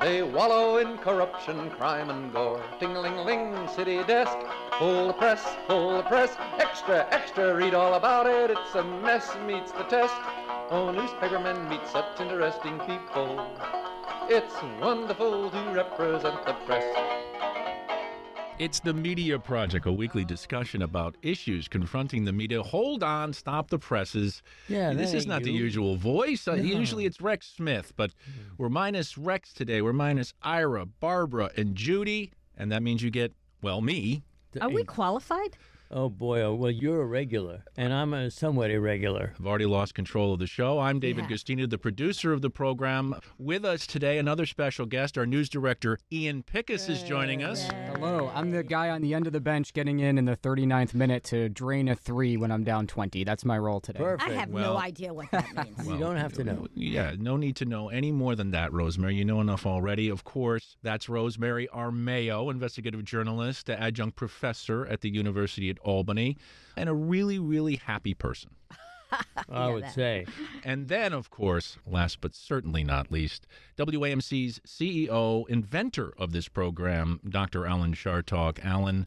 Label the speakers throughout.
Speaker 1: They wallow in corruption, crime, and gore. Ting-a-ling-ling, city desk, full the press, full the press. Extra, extra, read all about it. It's a mess, meets the test. Oh, newspapermen meet such interesting people. It's wonderful to represent the press.
Speaker 2: It's the Media Project, a weekly discussion about issues confronting the media. Hold on, stop the presses.
Speaker 3: Yeah,
Speaker 2: this is
Speaker 3: ain't
Speaker 2: not the usual voice. Uh, Usually it's Rex Smith, but we're minus Rex today. We're minus Ira, Barbara, and Judy, and that means you get well me.
Speaker 4: Are we qualified?
Speaker 3: Oh boy! Oh, well, you're a regular, and I'm a somewhat irregular.
Speaker 2: I've already lost control of the show. I'm David
Speaker 4: Yeah.
Speaker 2: Guistina, the producer of the program. With us today, another special guest, our news director Ian Pickus is joining us.
Speaker 5: Hello, I'm the guy on the end of the bench getting in in the 39th minute to drain a three when I'm down 20. That's my role today.
Speaker 3: Perfect.
Speaker 4: I have
Speaker 2: Well-
Speaker 4: no idea what that means.
Speaker 3: you don't have to know.
Speaker 2: Yeah, no need to know any more than that, Rosemary. You know enough already. Of course, that's Rosemary Armao, investigative journalist, adjunct professor at the University at Albany, and a really, really happy person.
Speaker 3: I would
Speaker 4: that.
Speaker 3: say.
Speaker 2: And then, of course, last but certainly not least, WAMC's CEO, inventor of this program, Dr. Alan Chartock. Alan,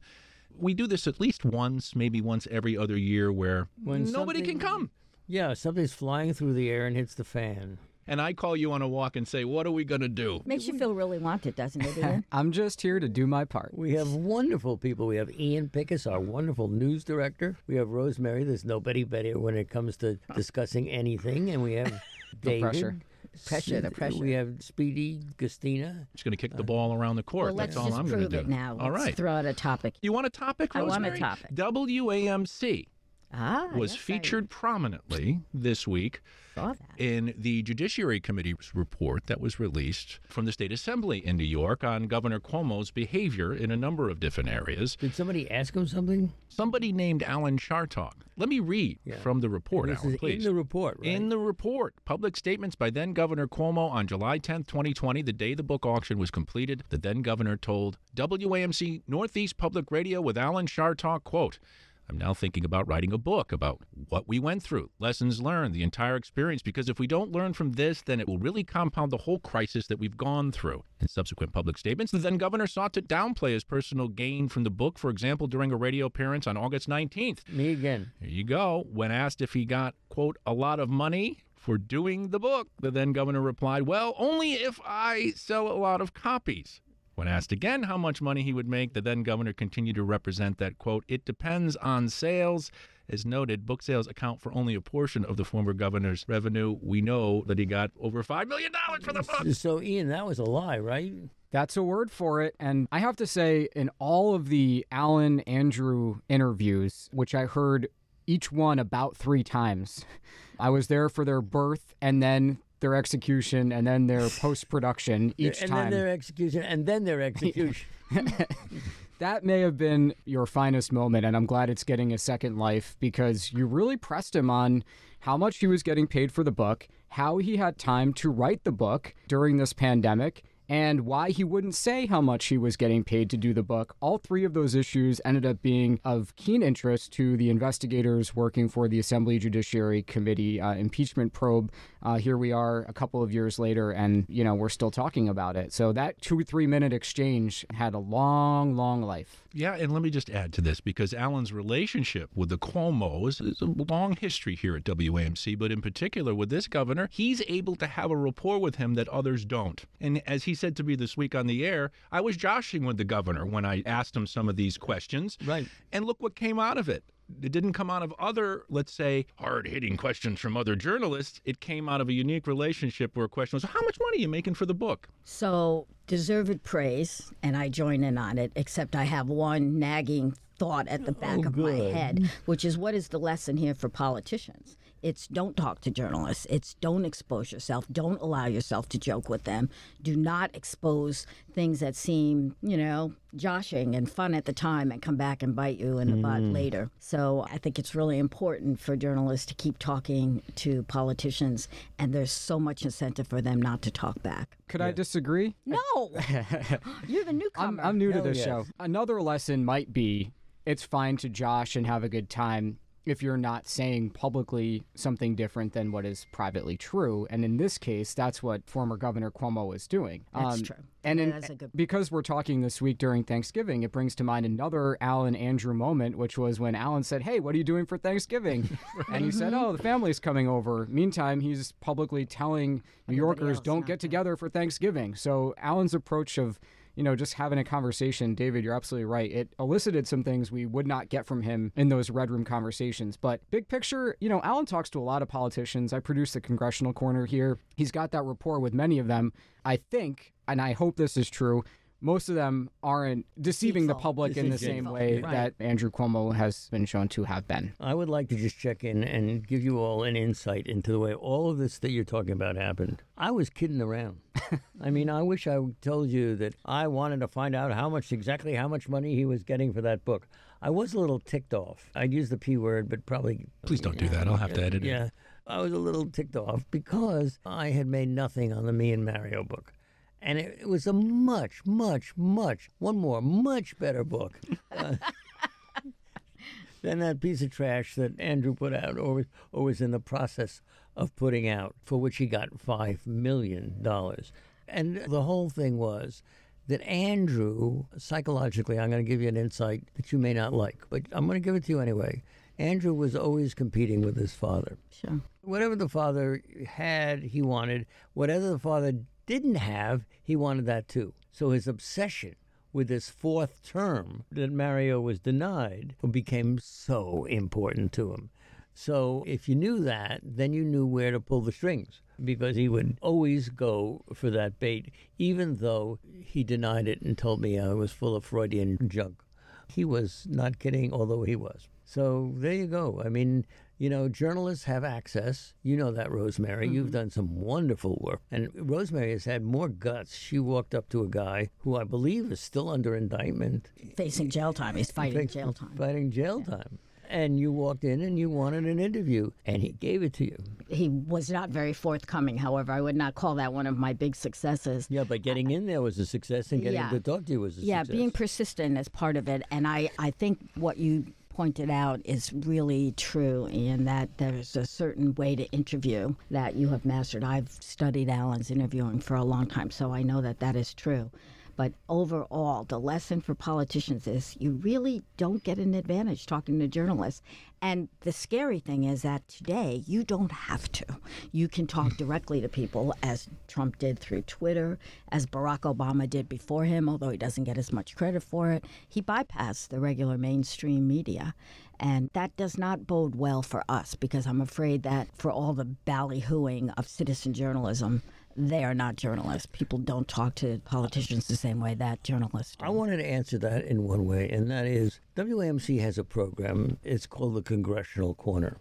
Speaker 2: we do this at least once, maybe once every other year, where
Speaker 3: When
Speaker 2: nobody can come.
Speaker 3: Yeah, something's flying through the air and hits the fan.
Speaker 2: And I call you on a walk and say, What are we going to do?
Speaker 4: Makes you feel really wanted, doesn't it? Ian?
Speaker 5: I'm just here to do my part.
Speaker 3: We have wonderful people. We have Ian Pickus, our wonderful news director. We have Rosemary. There's nobody better when it comes to discussing anything. And we have David.
Speaker 5: pressure.
Speaker 4: Pressure, the pressure.
Speaker 3: We have Speedy, Guistina.
Speaker 2: Just going to kick the ball around the court.
Speaker 4: well,
Speaker 2: That's all I'm going to do.
Speaker 4: it now.
Speaker 2: All
Speaker 4: Let's
Speaker 2: right.
Speaker 4: throw out a topic.
Speaker 2: you want a topic,
Speaker 4: I want a topic.
Speaker 2: WAMC
Speaker 4: Ah,
Speaker 2: was
Speaker 4: yes, I
Speaker 2: featured prominently this week in the Judiciary Committee's report that was released from the State Assembly in New York on Governor Cuomo's behavior in a number of different areas.
Speaker 3: Did somebody ask him something?
Speaker 2: Somebody named Alan Chartock. Let me read from the report,
Speaker 3: this
Speaker 2: Alan,
Speaker 3: is
Speaker 2: please.
Speaker 3: in the report, right?
Speaker 2: In the report, public statements by then Governor Cuomo on July 10, 2020, the day the book auction was completed, the then governor told WAMC Northeast Public Radio with Alan Chartock, quote, I'm now thinking about writing a book about what we went through, lessons learned, the entire experience, because if we don't learn from this, then it will really compound the whole crisis that we've gone through. In subsequent public statements, the then governor sought to downplay his personal gain from the book, for example, during a radio appearance on August 19th.
Speaker 3: Me again.
Speaker 2: There you go. When asked if he got, quote, a lot of money for doing the book, the then governor replied, well, only if I sell a lot of copies. When asked again how much money he would make, the then governor continued to represent that, quote, it depends on sales. As noted, book sales account for only a portion of the former governor's revenue. We know that he got over $5 million for the book.
Speaker 3: So, Ian, that was a lie, right?
Speaker 5: That's a word for it. And I have to say, in all of the Alan Andrew interviews, which I heard each one about three times, I was there for their birth and then their execution and then their post production each
Speaker 3: and
Speaker 5: time.
Speaker 3: then their execution, and then their execution.
Speaker 5: that may have been your finest moment, and I'm glad it's getting a second life because you really pressed him on how much he was getting paid for the book, how he had time to write the book during this pandemic, and why he wouldn't say how much he was getting paid to do the book. All three of those issues ended up being of keen interest to the investigators working for the Assembly Judiciary Committee uh, impeachment probe. Uh, here we are a couple of years later, and you know we're still talking about it. So that two three minute exchange had a long, long life.
Speaker 2: Yeah, and let me just add to this because Alan's relationship with the Cuomo's is a long history here at WAMC, but in particular with this governor, he's able to have a rapport with him that others don't. And as he said to me this week on the air, I was joshing with the governor when I asked him some of these questions.
Speaker 3: Right.
Speaker 2: And look what came out of it. It didn't come out of other, let's say, hard hitting questions from other journalists. It came out of a unique relationship where a question was, How much money are you making for the book?
Speaker 4: So, deserved praise, and I join in on it, except I have one nagging thought at the oh, back
Speaker 3: Oh,
Speaker 4: of my head, which is what is the lesson here for politicians? It's don't talk to journalists. It's don't expose yourself. Don't allow yourself to joke with them. Do not expose things that seem, you know, joshing and fun at the time and come back and bite you in the butt mm. later. So I think it's really important for journalists to keep talking to politicians, and there's so much incentive for them not to talk back.
Speaker 5: Could I disagree?
Speaker 4: No, you're the
Speaker 5: I'm,
Speaker 4: newcomer.
Speaker 5: I'm new to this
Speaker 3: yes.
Speaker 5: show. Another lesson might be it's fine to josh and have a good time if you're not saying publicly something different than what is privately true. And in this case, that's what former Governor Cuomo is doing.
Speaker 4: That's
Speaker 5: Um,
Speaker 4: true.
Speaker 5: And
Speaker 4: Yeah,
Speaker 5: in,
Speaker 4: that's a good-
Speaker 5: because we're talking this week during Thanksgiving, it brings to mind another Alan Andrew moment, which was when Alan said, Hey, what are you doing for Thanksgiving? And he said. Oh, the family's coming over. Meantime, he's publicly telling New Yorkers, don't get
Speaker 4: to.
Speaker 5: together for Thanksgiving. So Alan's approach of you know, just having a conversation, David, you're absolutely right. It elicited some things we would not get from him in those red room conversations. But big picture, you know, Alan talks to a lot of politicians. I produce the congressional corner here. He's got that rapport with many of them. I think, and I hope this is true, most of them aren't deceiving the public in the same way
Speaker 4: right.
Speaker 5: that Andrew Cuomo has been shown to have been.
Speaker 3: I would like to just check in and give you all an insight into the way all of this that you're talking about happened. I was kidding around. I mean, I wish I told you that I wanted to find out how much, exactly how much money he was getting for that book. I was a little ticked off. I'd use the P word, but probably.
Speaker 2: Please don't do that. I'll have to edit it.
Speaker 3: Yeah. I was a little ticked off because I had made nothing on the Me and Mario book. And it, it was a much, much, much, one more, much better book. Uh, than that piece of trash that Andrew put out or, was- or was in the process of putting out, for which he got $5 million. And the whole thing was that Andrew, psychologically, I'm going to give you an insight that you may not like, but I'm going to give it to you anyway. Andrew was always competing with his father.
Speaker 4: Sure.
Speaker 3: Whatever the father had, he wanted. Whatever the father didn't have, he wanted that too. So his obsession with this fourth term that Mario was denied became so important to him. So if you knew that, then you knew where to pull the strings because he would always go for that bait, even though he denied it and told me I was full of Freudian junk. He was not kidding, although he was. So there you go. I mean, you know, journalists have access. You know that, Rosemary. You've mm-hmm. done some wonderful work. And Rosemary has had more guts. She walked up to a guy who I believe is still under indictment,
Speaker 4: Facing jail time. He's fighting jail time.
Speaker 3: fighting jail time. And you walked in and you wanted an interview, and he gave it to you.
Speaker 4: He was not very forthcoming, however. I would not call that one of my big successes.
Speaker 3: Yeah, but getting in there was a success, and getting
Speaker 4: Yeah.
Speaker 3: to talk to you was a
Speaker 4: yeah,
Speaker 3: success.
Speaker 4: Yeah, being persistent is part of it. And I, I think what you pointed out is really true in that there's a certain way to interview that you have mastered. I've studied Alan's interviewing for a long time, so I know that that is true. But overall, the lesson for politicians is you really don't get an advantage talking to journalists. And the scary thing is that today you don't have to. You can talk hmm. directly to people, as Trump did through Twitter, as Barack Obama did before him, although he doesn't get as much credit for it. He bypassed the regular mainstream media. And that does not bode well for us because I'm afraid that for all the ballyhooing of citizen journalism, they are not journalists. People don't talk to politicians the same way that journalists do.
Speaker 3: I wanted to answer that in one way, and that is WAMC has a program. It's called the Congressional Corner.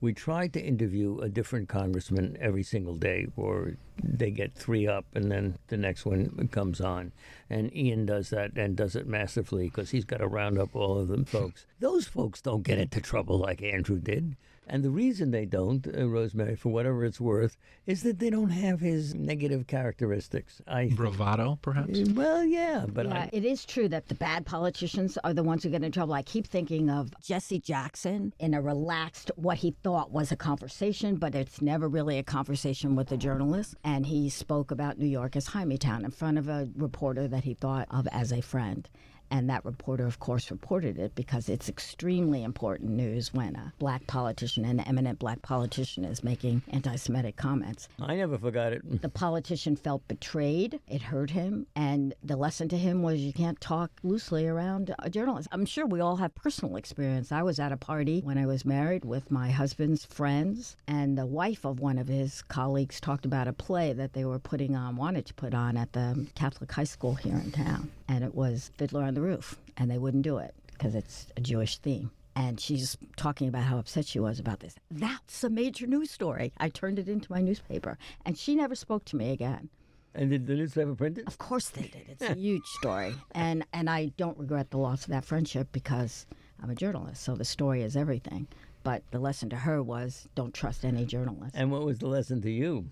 Speaker 3: We try to interview a different congressman every single day, or they get three up, and then the next one comes on. And Ian does that and does it massively because he's got to round up all of them folks. Those folks don't get into trouble like Andrew did. And the reason they don't, uh, Rosemary, for whatever it's worth, is that they don't have his negative characteristics. I.
Speaker 2: Bravado, perhaps?
Speaker 3: Well, yeah, but
Speaker 4: Yeah,
Speaker 3: I,
Speaker 4: it is true that the bad politicians are the ones who get in trouble. I keep thinking of Jesse Jackson in a relaxed, what he thought was a conversation, but it's never really a conversation with a journalist. And he spoke about New York as Town in front of a reporter that he thought of as a friend. And that reporter, of course, reported it because it's extremely important news when a black politician, an eminent black politician, is making anti Semitic comments.
Speaker 3: I never forgot it.
Speaker 4: The politician felt betrayed. It hurt him. And the lesson to him was you can't talk loosely around a journalist. I'm sure we all have personal experience. I was at a party when I was married with my husband's friends, and the wife of one of his colleagues talked about a play that they were putting on, wanted to put on at the Catholic high school here in town. And it was Fiddler on the Roof. And they wouldn't do it because it's a Jewish theme. and she's talking about how upset she was about this. That's a major news story. I turned it into my newspaper, and she never spoke to me again.
Speaker 3: And did the newspaper print it?
Speaker 4: Of course they did. It's a huge story, and and I don't regret the loss of that friendship because I'm a journalist, so the story is everything. But the lesson to her was don't trust any journalist.
Speaker 3: And what was the lesson to you?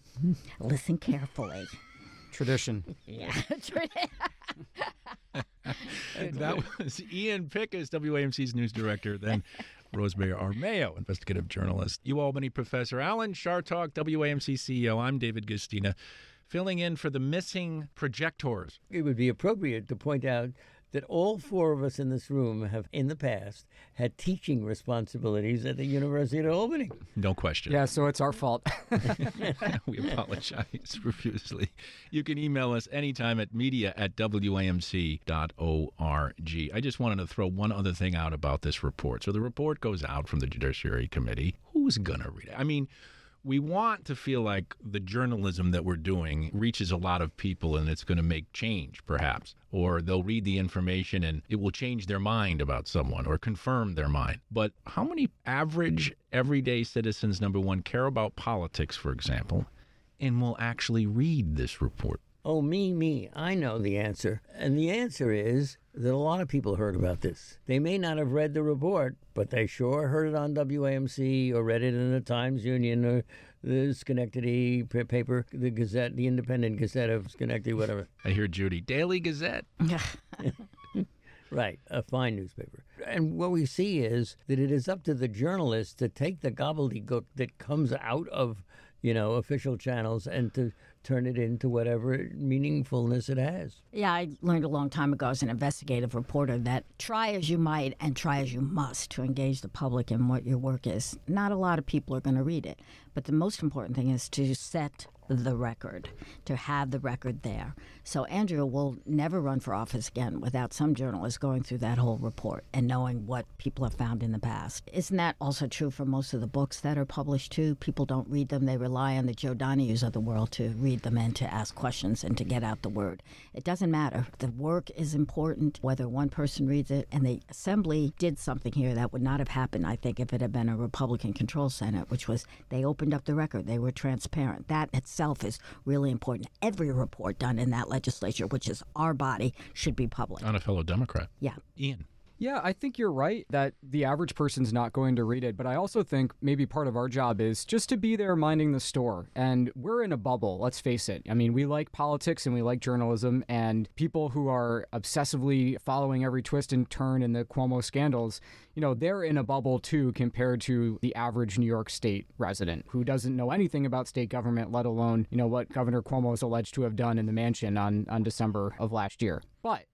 Speaker 4: Listen carefully.
Speaker 5: Tradition.
Speaker 4: Yeah.
Speaker 2: that was Ian Pickus, WAMC's news director, then Rosemary Armao, investigative journalist. UAlbany professor Alan Chartock, WAMC CEO. I'm David Guistina, filling in for the missing projectors.
Speaker 3: It would be appropriate to point out that all four of us in this room have, in the past, had teaching responsibilities at the University of Albany.
Speaker 2: No question.
Speaker 5: Yeah, so it's our fault.
Speaker 2: we apologize profusely. You can email us anytime at media at wamc.org. I just wanted to throw one other thing out about this report. So the report goes out from the Judiciary Committee. Who's going to read it? I mean, we want to feel like the journalism that we're doing reaches a lot of people and it's going to make change, perhaps. Or they'll read the information and it will change their mind about someone or confirm their mind. But how many average, everyday citizens, number one, care about politics, for example, and will actually read this report?
Speaker 3: Oh, me, me. I know the answer. And the answer is that a lot of people heard about this. They may not have read the report, but they sure heard it on WAMC or read it in the Times Union or the Schenectady paper, the Gazette, the Independent Gazette of Schenectady, whatever.
Speaker 2: I hear Judy. Daily Gazette.
Speaker 3: Right, a fine newspaper. And what we see is that it is up to the journalists to take the gobbledygook that comes out of, you know, official channels and to turn it into whatever meaningfulness it has.
Speaker 4: Yeah, I learned a long time ago as an investigative reporter that try as you might and try as you must to engage the public in what your work is. Not a lot of people are going to read it. But the most important thing is to set the record, to have the record there. So Andrew will never run for office again without some journalist going through that whole report and knowing what people have found in the past. Isn't that also true for most of the books that are published too? People don't read them. They rely on the Joe Donahues of the world to read them and to ask questions and to get out the word. It doesn't matter. The work is important, whether one person reads it. And the Assembly did something here that would not have happened, I think, if it had been a Republican controlled Senate, which was they opened up the record. They were transparent. That itself is really important. Every report done in that legislature, which is our body, should be public.
Speaker 2: On a fellow Democrat.
Speaker 4: Yeah.
Speaker 2: Ian.
Speaker 5: Yeah, I think you're right that the average person's not going to read it, but I also think maybe part of our job is just to be there minding the store. And we're in a bubble, let's face it. I mean, we like politics and we like journalism, and people who are obsessively following every twist and turn in the Cuomo scandals, you know, they're in a bubble too compared to the average New York State resident who doesn't know anything about state government, let alone, you know, what Governor Cuomo is alleged to have done in the mansion on, on December of last year. But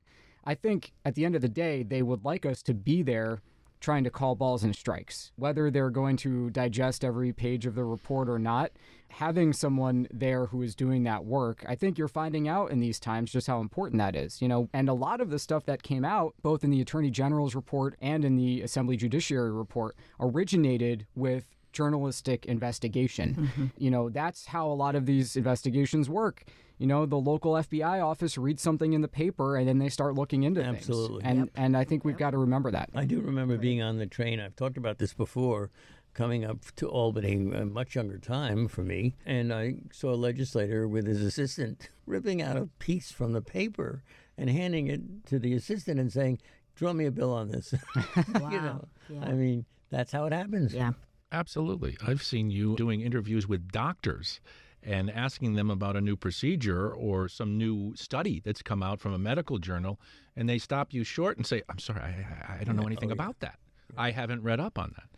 Speaker 5: I think at the end of the day, they would like us to be there trying to call balls and strikes. Whether they're going to digest every page of the report or not, having someone there who is doing that work, I think you're finding out in these times just how important that is. You know, and a lot of the stuff that came out, both in the Attorney General's report and in the Assembly Judiciary report, originated with journalistic investigation. Mm-hmm. You know, that's how a lot of these investigations work. You know, the local FBI office reads something in the paper and then they start looking into
Speaker 3: Absolutely.
Speaker 5: things. And and I think we've got to remember that.
Speaker 3: I do remember being on the train. I've talked about this before, coming up to Albany, a much younger time for me, and I saw a legislator with his assistant ripping out a piece from the paper and handing it to the assistant and saying, "Draw me a bill on this."
Speaker 4: Wow.
Speaker 3: you know,
Speaker 4: Yeah.
Speaker 3: I mean, that's how it happens.
Speaker 4: Yeah.
Speaker 2: Absolutely. I've seen you doing interviews with doctors and asking them about a new procedure or some new study that's come out from a medical journal, and they stop you short and say, I'm sorry, I, I- don't know anything oh, about that. I haven't read up on that.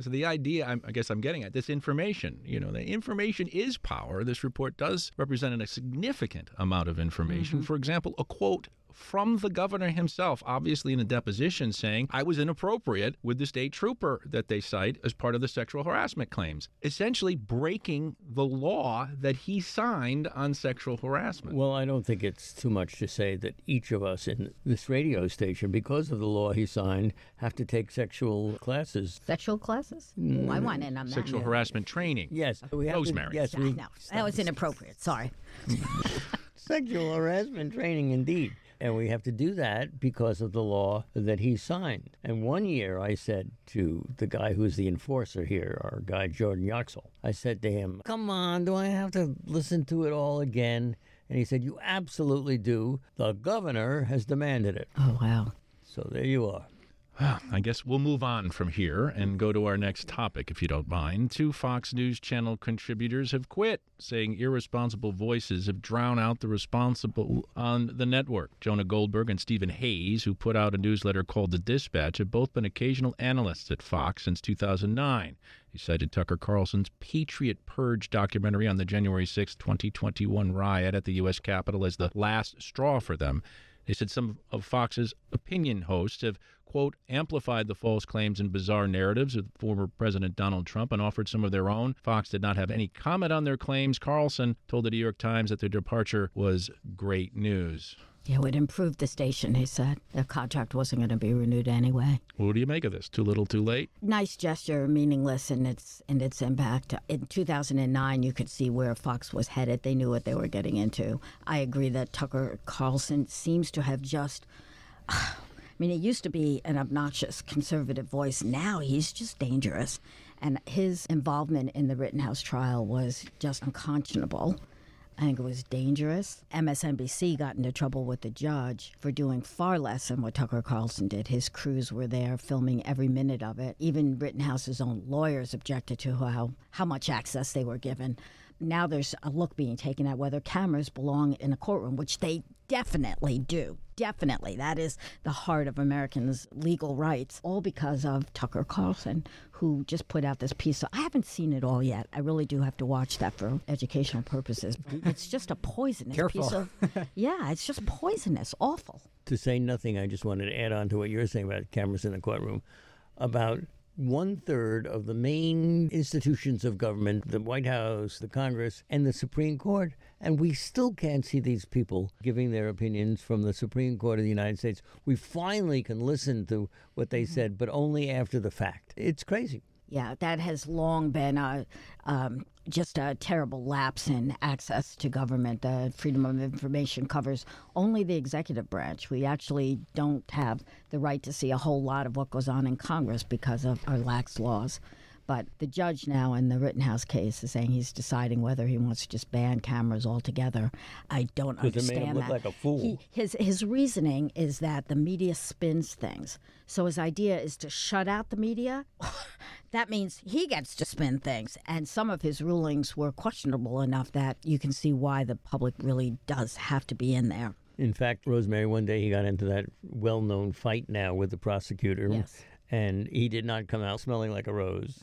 Speaker 2: So the idea, I'm, I guess I'm getting at, this information, you know, the information is power. This report does represent a significant amount of information. Mm-hmm. For example, a quote from the governor himself, obviously in a deposition, saying, I was inappropriate with the state trooper that they cite as part of the sexual harassment claims, essentially breaking the law that he signed on sexual harassment.
Speaker 3: Well, I don't think it's too much to say that each of us in this radio station, because of the law he signed, have to take sexual classes.
Speaker 4: Sexual classes? Mm. Ooh, I want in on that.
Speaker 2: Sexual harassment training.
Speaker 3: Yes, we have to-
Speaker 2: Rosemary.
Speaker 3: yes,
Speaker 4: Yeah,
Speaker 3: we,
Speaker 4: no, that was inappropriate. Sorry.
Speaker 3: sexual harassment training indeed. And we have to do that because of the law that he signed. And one year I said to the guy who's the enforcer here, our guy Jordan Yaxel, I said to him, Come on, do I have to listen to it all again? And he said, You absolutely do. The governor has demanded it.
Speaker 4: Oh, wow.
Speaker 3: So there you are.
Speaker 2: Well, I guess we'll move on from here and go to our next topic, if you don't mind. Two Fox News Channel contributors have quit, saying irresponsible voices have drowned out the responsible on the network. Jonah Goldberg and Stephen Hayes, who put out a newsletter called The Dispatch, have both been occasional analysts at Fox since 2009. He cited Tucker Carlson's Patriot Purge documentary on the January 6, 2021 riot at the U.S. Capitol as the last straw for them. They said some of Fox's opinion hosts have, quote, amplified the false claims and bizarre narratives of former President Donald Trump and offered some of their own. Fox did not have any comment on their claims. Carlson told the New York Times that their departure was great news.
Speaker 4: Yeah, it would improve the station, he said. The contract wasn't going to be renewed anyway.
Speaker 2: What do you make of this? Too little, too late?
Speaker 4: Nice gesture, meaningless in its in its impact. In 2009, you could see where Fox was headed. They knew what they were getting into. I agree that Tucker Carlson seems to have just. I mean, he used to be an obnoxious conservative voice. Now he's just dangerous. And his involvement in the Rittenhouse trial was just unconscionable. I think it was dangerous. MSNBC got into trouble with the judge for doing far less than what Tucker Carlson did. His crews were there filming every minute of it. Even Rittenhouse's own lawyers objected to how, how much access they were given. Now there's a look being taken at whether cameras belong in a courtroom, which they definitely do. Definitely. That is the heart of Americans' legal rights, all because of Tucker Carlson, who just put out this piece. I haven't seen it all yet. I really do have to watch that for educational purposes. It's just a poisonous
Speaker 5: Careful.
Speaker 4: piece of. Yeah, it's just poisonous. Awful.
Speaker 3: To say nothing, I just wanted to add on to what you're saying about cameras in the courtroom. About one third of the main institutions of government, the White House, the Congress, and the Supreme Court, and we still can't see these people giving their opinions from the Supreme Court of the United States. We finally can listen to what they mm-hmm. said, but only after the fact. It's crazy.
Speaker 4: Yeah, that has long been a, um, just a terrible lapse in access to government. Uh, freedom of information covers only the executive branch. We actually don't have the right to see a whole lot of what goes on in Congress because of our lax laws. But the judge now in the Rittenhouse case is saying he's deciding whether he wants to just ban cameras altogether. I don't
Speaker 3: it made him
Speaker 4: understand
Speaker 3: look
Speaker 4: that.
Speaker 3: like a fool.
Speaker 4: He, his his reasoning is that the media spins things. So his idea is to shut out the media. that means he gets to spin things. And some of his rulings were questionable enough that you can see why the public really does have to be in there.
Speaker 3: In fact, Rosemary, one day he got into that well known fight now with the prosecutor.
Speaker 4: Yes.
Speaker 3: And he did not come out smelling like a rose.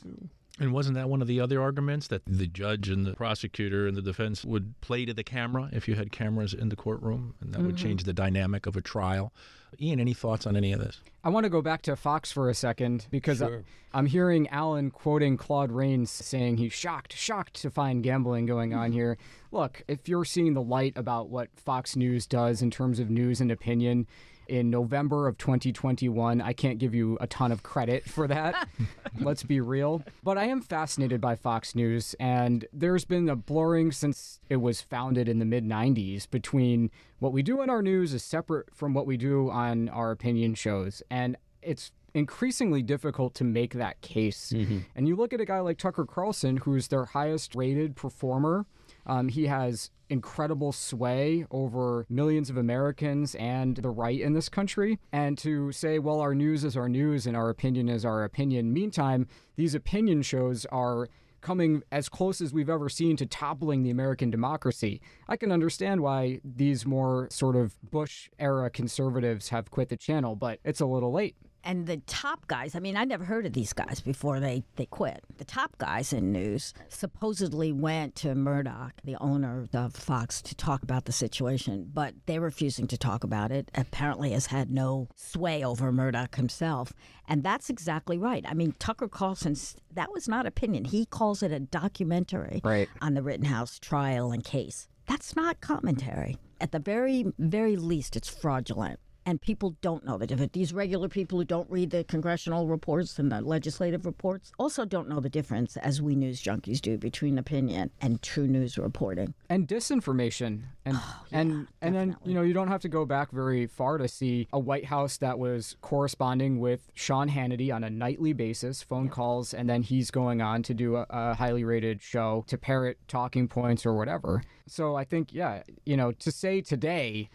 Speaker 2: And wasn't that one of the other arguments that the judge and the prosecutor and the defense would play to the camera if you had cameras in the courtroom, and that would mm-hmm. change the dynamic of a trial? Ian, any thoughts on any of this?
Speaker 5: I want to go back to Fox for a second because I-
Speaker 3: Sure.
Speaker 5: I'm hearing Alan quoting Claude Rains saying he's shocked, shocked to find gambling going on mm-hmm. here. Look, if you're seeing the light about what Fox News does in terms of news and opinion in November of 2021, I can't give you a ton of credit for that. Let's be real. But I am fascinated by Fox News, and there's been a blurring since it was founded in the mid 90s between what we do in our news is separate from what we do on our opinion shows. And it's increasingly difficult to make that case. Mm-hmm. And you look at a guy like Tucker Carlson, who's their highest rated performer. Um, he has incredible sway over millions of Americans and the right in this country. And to say, well, our news is our news and our opinion is our opinion. Meantime, these opinion shows are coming as close as we've ever seen to toppling the American democracy. I can understand why these more sort of Bush era conservatives have quit the channel, but it's a little late.
Speaker 4: And the top guys, I mean, I never heard of these guys before they, they quit. The top guys in news supposedly went to Murdoch, the owner of Fox, to talk about the situation, but they're refusing to talk about it. Apparently, has had no sway over Murdoch himself. And that's exactly right. I mean, Tucker Carlson's, that was not opinion. He calls it a documentary
Speaker 5: Right.
Speaker 4: on the Rittenhouse trial and case. That's not commentary. At the very, very least, it's fraudulent. And people don't know the difference. These regular people who don't read the congressional reports and the legislative reports also don't know the difference, as we news junkies do, between opinion and true news reporting.
Speaker 5: and disinformation and oh, and and then you know you don't have to go back very far to see a White House that was corresponding with Sean Hannity on a nightly basis, phone calls, and then he's going on to do a, a highly rated show to parrot talking points or whatever. So I think yeah, you know, to say today,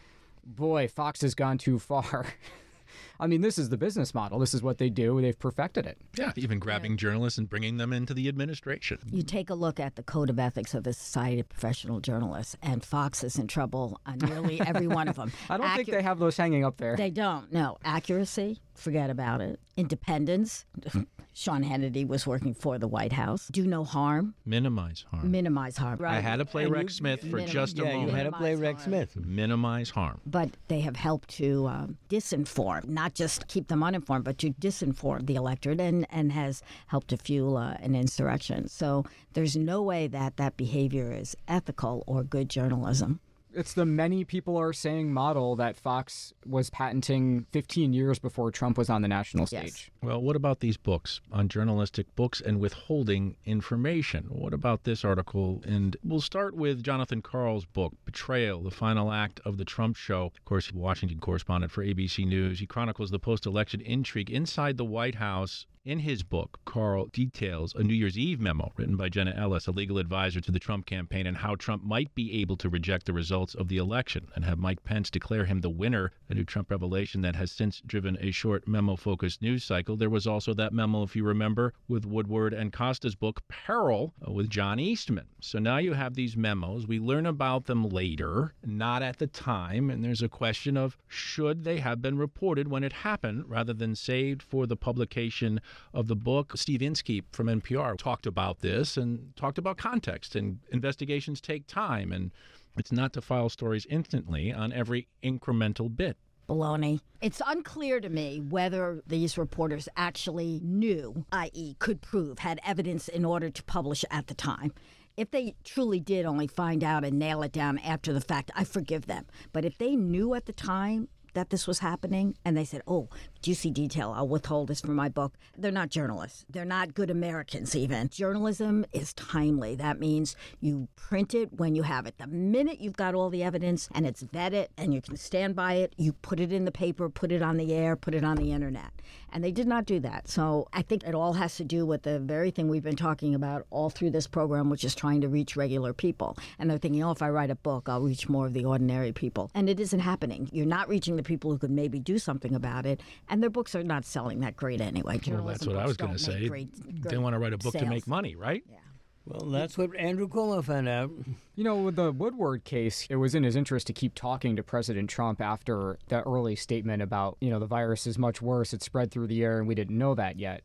Speaker 5: boy, Fox has gone too far. I mean, this is the business model. This is what they do. They've perfected it.
Speaker 2: Yeah, even grabbing journalists and bringing them into the administration.
Speaker 4: You take a look at the code of ethics of the Society of Professional Journalists, and Fox is in trouble on nearly every one of them.
Speaker 5: I don't think they have those hanging up there.
Speaker 4: They don't. No. Accuracy, forget about it. Independence. Sean Hannity was working for the White House. Do no harm,
Speaker 2: Minimize harm.
Speaker 4: minimize harm.
Speaker 2: I had to play
Speaker 3: And
Speaker 2: Rex
Speaker 3: you-
Speaker 2: Smith for
Speaker 4: Minim-
Speaker 2: just a
Speaker 3: yeah, you had to play
Speaker 4: Minimize
Speaker 3: Rex. Smith.
Speaker 2: Minimize harm.
Speaker 4: but they have helped to um, disinform, not just keep them uninformed, but to disinform the electorate and, and has helped to fuel uh, an insurrection. So there's no way that that behavior is ethical or good journalism.
Speaker 5: It's the many people are saying model that Fox was patenting 15 years before Trump was on the national stage.
Speaker 4: Yes.
Speaker 5: stage.
Speaker 2: Well, what about these books on journalistic books and withholding information? What about this article? And we'll start with Jonathan Karl's book, Betrayal, the final act of the Trump show. Of course, Washington correspondent for ABC News. He chronicles the post election intrigue inside the White House. In his book, Karl details a New Year's Eve memo written by Jenna Ellis, a legal advisor to the Trump campaign, and how Trump might be able to reject the results of the election and have Mike Pence declare him the winner, a new Trump revelation that has since driven a short memo focused news cycle. There was also that memo, if you remember, with Woodward and Costa's book, Peril, uh, with John Eastman. So now you have these memos. We learn about them later, not at the time. And there's a question of should they have been reported when it happened rather than saved for the publication of the book. Steve Inskeep from NPR talked about this and talked about context and investigations take time and it's not to file stories instantly on every incremental bit.
Speaker 4: baloney. It's unclear to me whether these reporters actually knew, i.e., could prove, had evidence in order to publish at the time. If they truly did only find out and nail it down after the fact, I forgive them. But if they knew at the time that this was happening and they said, oh, juicy detail, I'll withhold this from my book, they're not journalists. They're not good Americans, even. Journalism is timely. That means you print it when you have it. The minute you've got all the evidence and it's vetted and you can stand by it, you put it in the paper, put it on the air, put it on the internet. And they did not do that. So I think it all has to do with the very thing we've been talking about all through this program, which is trying to reach regular people. And they're thinking, oh, if I write a book, I'll reach more of the ordinary people. And it isn't happening. You're not reaching the people who could maybe do something about it. And their books are not selling that great anyway.
Speaker 2: Well, that's what I was going to say.
Speaker 4: great-
Speaker 2: they want to write a book to make money, right? Yeah.
Speaker 3: Well, that's what Andrew Cuomo found out.
Speaker 5: You know, with the Woodward case, it was in his interest to keep talking to President Trump after that early statement about, you know, the virus is much worse, it spread through the air, and we didn't know that yet.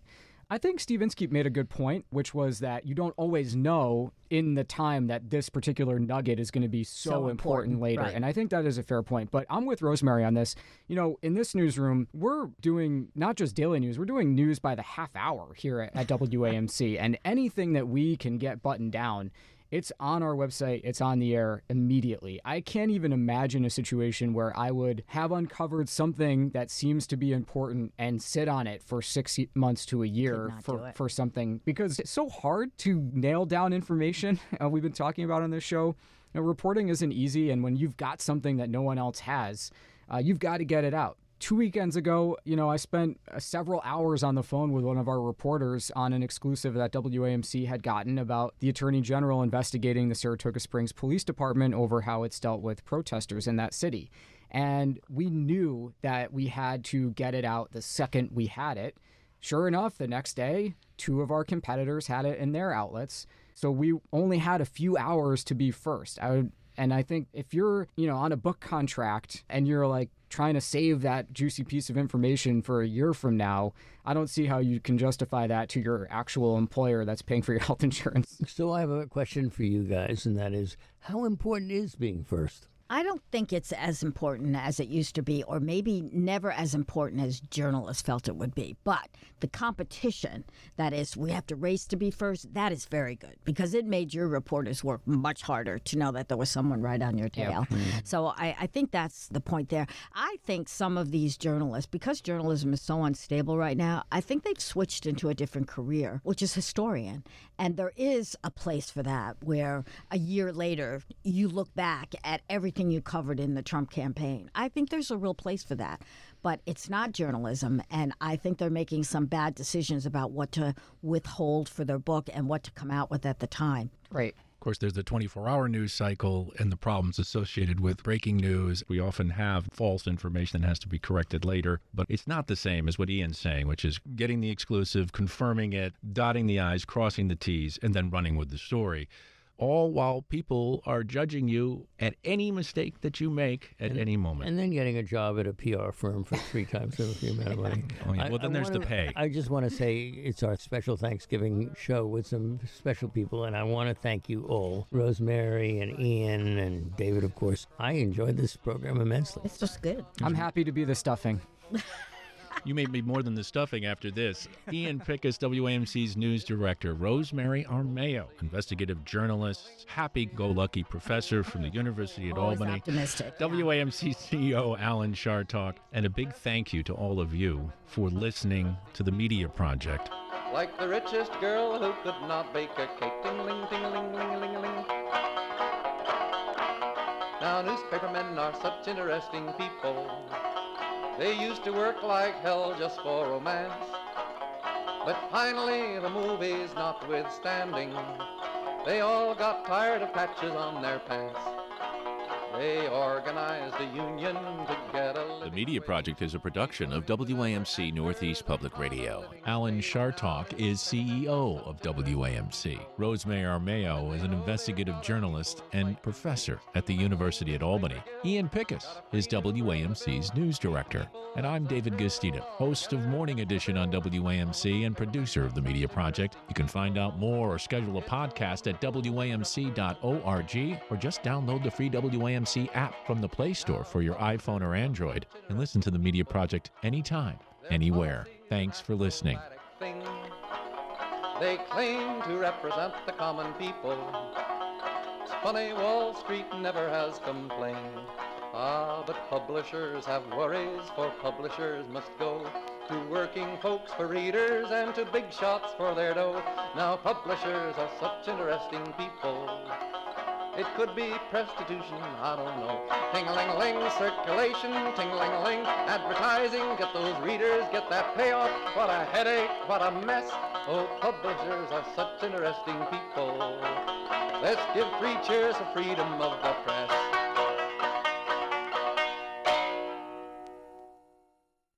Speaker 5: I think Steve Inskeep made a good point, which was that you don't always know in the time that this particular nugget is going to be so,
Speaker 4: So
Speaker 5: important,
Speaker 4: important,
Speaker 5: later.
Speaker 4: right.
Speaker 5: And I think that is a fair point. But I'm with Rosemary on this. You know, in this newsroom, we're doing not just daily news, we're doing news by the half hour here at, at WAMC. and anything that we can get buttoned down it's on our website, it's on the air immediately. I can't even imagine a situation where I would have uncovered something that seems to be important and sit on it for six months to a year for, for something because it's so hard to nail down information. Uh, we've been talking about on this show. You know, reporting isn't easy, and when you've got something that no one else has, uh, you've got to get it out two weekends ago, you know, I spent uh, several hours on the phone with one of our reporters on an exclusive that WAMC had gotten about the Attorney General investigating the Saratoga Springs Police Department over how it's dealt with protesters in that city. And we knew that we had to get it out the second we had it. Sure enough, the next day, two of our competitors had it in their outlets. So we only had a few hours to be first. I would and I think if you're, you know, on a book contract and you're like trying to save that juicy piece of information for a year from now, I don't see how you can justify that to your actual employer that's paying for your health insurance.
Speaker 3: So I have a question for you guys, and that is how important is being first?
Speaker 4: I don't think it's as important as it used to be, or maybe never as important as journalists felt it would be. But the competition, that is, we have to race to be first, that is very good because it made your reporters work much harder to know that there was someone right on your tail. Mm. So I, I think that's the point there. I think some of these journalists, because journalism is so unstable right now, I think they've switched into a different career, which is historian. And there is a place for that where a year later you look back at everything you covered in the Trump campaign. I think there's a real place for that. But it's not journalism. And I think they're making some bad decisions about what to withhold for their book and what to come out with at the time.
Speaker 5: Right.
Speaker 2: Of course, there's the 24 hour news cycle and the problems associated with breaking news. We often have false information that has to be corrected later, but it's not the same as what Ian's saying, which is getting the exclusive, confirming it, dotting the I's, crossing the T's, and then running with the story. All while people are judging you at any mistake that you make at any moment.
Speaker 3: And then getting a job at a PR firm for three times the amount of money.
Speaker 2: Oh, yeah.
Speaker 3: I-
Speaker 2: Well, then
Speaker 3: I
Speaker 2: there's the
Speaker 3: wanna-
Speaker 2: pay.
Speaker 3: I just want to say it's our special Thanksgiving show with some special people, and I want to thank you all Rosemary and Ian and David, of course. I enjoyed this program immensely.
Speaker 4: It's just good.
Speaker 5: I'm happy to be the stuffing.
Speaker 2: You may be more than the stuffing after this. Ian Pickus, WAMC's news director. Rosemary Armao, investigative journalist, happy go lucky professor from the University at
Speaker 4: Always
Speaker 2: Albany.
Speaker 4: optimistic. yeah.
Speaker 2: WAMC CEO Alan Chartock, and a big thank you to all of you for listening to the Media Project.
Speaker 1: Like the richest girl who could not bake a cake. Ting-a-ling, ting-a-ling, ling-a-ling-a-ling. Now newspapermen are such interesting people. They used to work like hell just for romance. But finally, the movies notwithstanding, they all got tired of patches on their pants. They organized a union to get a
Speaker 6: The Media. Project is a production of WAMC Northeast Public Radio.
Speaker 2: Alan Chartock is CEO of WAMC. Rosemary Armao is an investigative journalist and professor at the University at Albany. Ian Pickus is WAMC's news director. And I'm David Guistina, host of Morning Edition on WAMC and producer of the Media Project. You can find out more or schedule a podcast at WAMC.org or just download the free WAMC app from the Play Store for your iPhone or Android and listen to the Media Project anytime, anywhere. Thanks for listening.
Speaker 1: They claim to represent the common people. It's funny, Wall Street never has complained. Ah, but publishers have worries, for publishers must go to working folks for readers and to big shots for their dough. Now, publishers are such interesting people. It could be prostitution, I don't know. Ting-a-ling-a-ling, circulation, ting-a-ling-a-ling, advertising, get those readers, get that payoff. What a headache, what a mess. Oh, publishers are such interesting people. Let's give three cheers for freedom of the press.